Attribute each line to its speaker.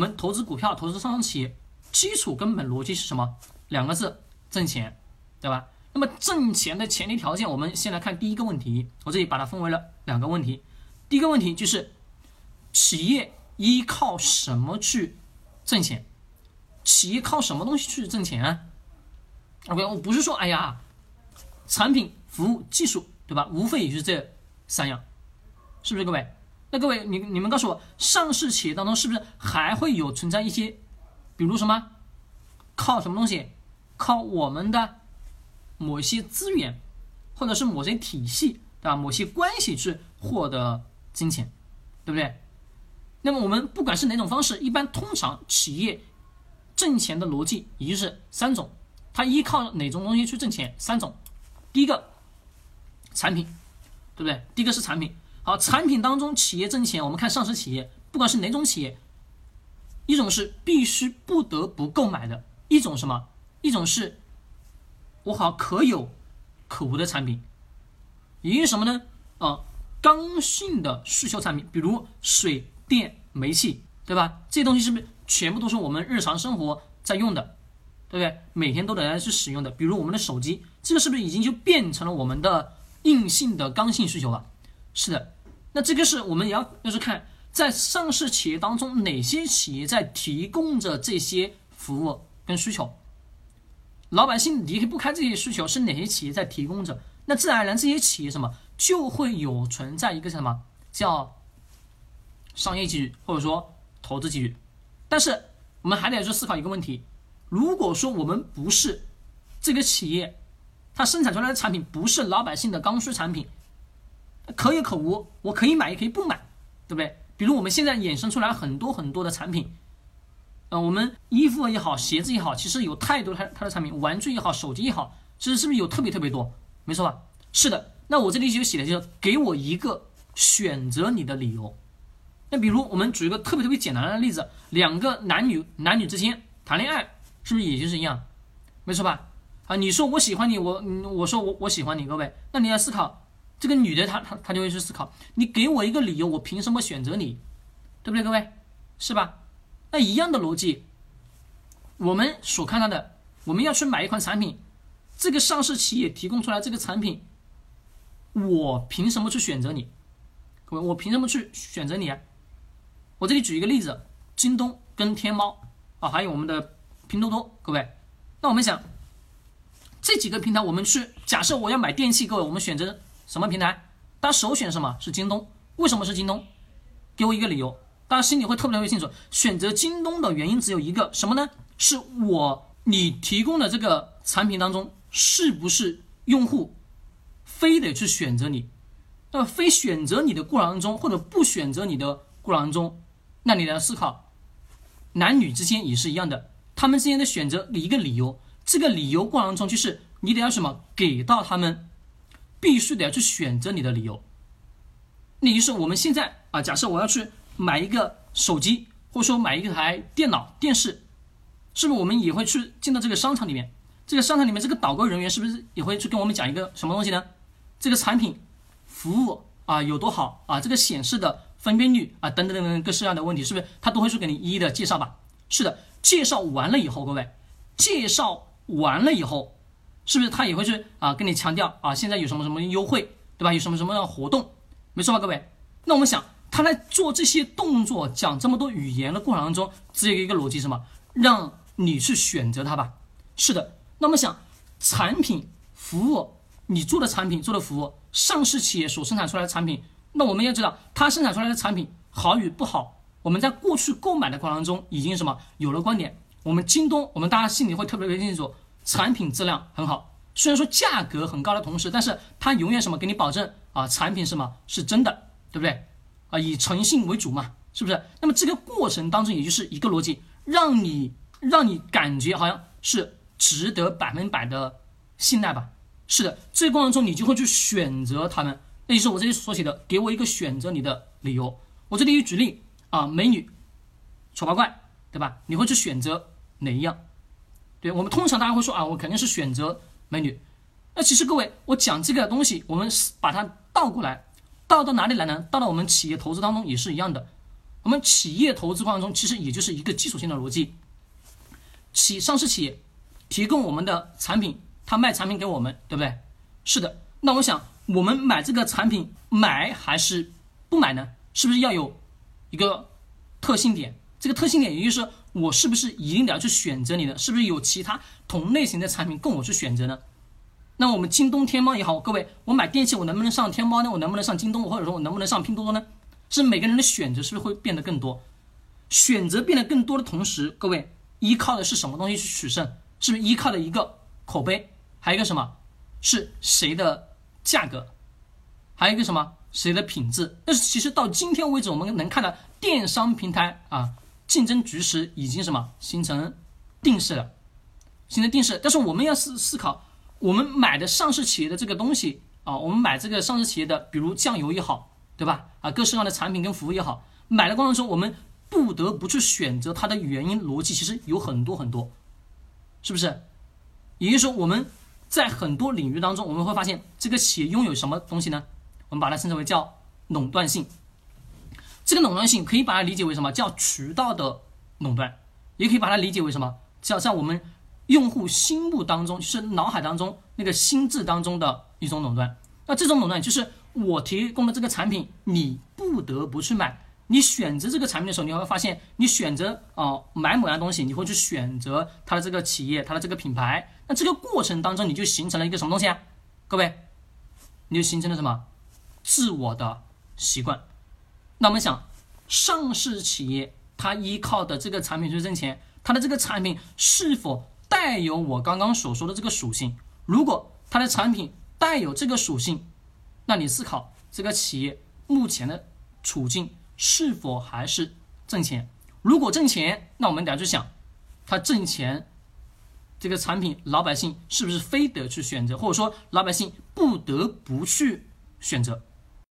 Speaker 1: 我们投资股票、投资上市企业，基础根本逻辑是什么？两个字：挣钱，对吧？那么挣钱的前提条件，我们先来看第一个问题。我这里把它分为了两个问题。第一个问题就是，企业依靠什么去挣钱？企业靠什么东西去挣钱啊？OK，我不是说，哎呀，产品、服务、技术，对吧？无非也是这三样，是不是各位？那各位，你你们告诉我，上市企业当中是不是还会有存在一些，比如什么，靠什么东西？靠我们的。某些资源，或者是某些体系，对吧？某些关系去获得金钱，对不对？那么我们不管是哪种方式，一般通常企业挣钱的逻辑也就是三种，它依靠哪种东西去挣钱？三种，第一个产品，对不对？第一个是产品。好，产品当中企业挣钱，我们看上市企业，不管是哪种企业，一种是必须不得不购买的，一种什么？一种是。我好可有可无的产品，也就是什么呢？啊，刚性的需求产品，比如水电煤气，对吧？这些东西是不是全部都是我们日常生活在用的，对不对？每天都得来去使用的。比如我们的手机，这个是不是已经就变成了我们的硬性的刚性需求了？是的。那这个是我们也要要是看在上市企业当中哪些企业在提供着这些服务跟需求。老百姓离不开这些需求，是哪些企业在提供着？那自然而然，这些企业什么就会有存在一个什么叫商业机遇，或者说投资机遇。但是我们还得去思考一个问题：如果说我们不是这个企业，它生产出来的产品不是老百姓的刚需产品，可有可无，我可以买也可以不买，对不对？比如我们现在衍生出来很多很多的产品。呃，我们衣服也好，鞋子也好，其实有太多它它的产品，玩具也好，手机也好，其实是不是有特别特别多？没错吧？是的。那我这里就写的就是给我一个选择你的理由。那比如我们举一个特别特别简单的例子，两个男女男女之间谈恋爱，是不是也就是一样？没错吧？啊，你说我喜欢你，我我说我我喜欢你，各位，那你要思考，这个女的她她她就会去思考，你给我一个理由，我凭什么选择你？对不对，各位？是吧？那一样的逻辑，我们所看到的，我们要去买一款产品，这个上市企业提供出来这个产品，我凭什么去选择你？各位，我凭什么去选择你啊？我这里举一个例子，京东跟天猫啊，还有我们的拼多多，各位，那我们想，这几个平台，我们去假设我要买电器，各位，我们选择什么平台？大家首选什么是京东？为什么是京东？给我一个理由。大家心里会特别特别清楚，选择京东的原因只有一个什么呢？是我你提供的这个产品当中，是不是用户非得去选择你？那么非选择你的过程当中，或者不选择你的过程当中，那你来思考，男女之间也是一样的，他们之间的选择一个理由，这个理由过程当中就是你得要什么给到他们，必须得要去选择你的理由。那就是我们现在啊，假设我要去。买一个手机，或者说买一台电脑、电视，是不是我们也会去进到这个商场里面？这个商场里面，这个导购人员是不是也会去跟我们讲一个什么东西呢？这个产品、服务啊有多好啊？这个显示的分辨率啊等等等等各式各样的问题，是不是他都会去给你一一的介绍吧？是的，介绍完了以后，各位，介绍完了以后，是不是他也会去啊跟你强调啊现在有什么什么优惠，对吧？有什么什么样的活动？没错吧，各位？那我们想。他在做这些动作、讲这么多语言的过程当中，只有一个逻辑，什么？让你去选择它吧。是的。那么想，产品、服务，你做的产品、做的服务，上市企业所生产出来的产品，那我们要知道，它生产出来的产品好与不好，我们在过去购买的过程当中已经什么有了观点。我们京东，我们大家心里会特别特别清楚，产品质量很好，虽然说价格很高的同时，但是它永远什么给你保证啊？产品什么是真的，对不对？啊，以诚信为主嘛，是不是？那么这个过程当中，也就是一个逻辑，让你让你感觉好像是值得百分百的信赖吧？是的，这个过程中你就会去选择他们。那就是我这里所写的，给我一个选择你的理由。我这里举例啊，美女、丑八怪，对吧？你会去选择哪一样？对我们通常大家会说啊，我肯定是选择美女。那其实各位，我讲这个东西，我们把它倒过来。倒到哪里来呢？倒到我们企业投资当中也是一样的。我们企业投资过程中，其实也就是一个基础性的逻辑。企上市企业提供我们的产品，他卖产品给我们，对不对？是的。那我想，我们买这个产品，买还是不买呢？是不是要有一个特性点？这个特性点，也就是，我是不是一定得要去选择你的？是不是有其他同类型的产品供我去选择呢？那我们京东、天猫也好，各位，我买电器，我能不能上天猫呢？我能不能上京东？或者说我能不能上拼多多呢？是每个人的选择是不是会变得更多？选择变得更多的同时，各位依靠的是什么东西去取胜？是不是依靠的一个口碑？还有一个什么？是谁的价格？还有一个什么？谁的品质？但是其实到今天为止，我们能看到电商平台啊，竞争局势已经什么形成定势了，形成定势。但是我们要思思考，我们买的上市企业的这个东西啊，我们买这个上市企业的，比如酱油也好。对吧？啊，各式各样的产品跟服务也好，买的过程中，我们不得不去选择它的原因逻辑，其实有很多很多，是不是？也就是说，我们在很多领域当中，我们会发现这个企业拥有什么东西呢？我们把它称之为叫垄断性。这个垄断性可以把它理解为什么叫渠道的垄断，也可以把它理解为什么叫在我们用户心目当中，就是脑海当中那个心智当中的一种垄断。那这种垄断就是。我提供的这个产品，你不得不去买。你选择这个产品的时候，你会发现，你选择啊买某样东西，你会去选择它的这个企业，它的这个品牌。那这个过程当中，你就形成了一个什么东西啊？各位，你就形成了什么？自我的习惯。那我们想，上市企业它依靠的这个产品去挣钱，它的这个产品是否带有我刚刚所说的这个属性？如果它的产品带有这个属性，那你思考这个企业目前的处境是否还是挣钱？如果挣钱，那我们等下就想，它挣钱，这个产品老百姓是不是非得去选择，或者说老百姓不得不去选择？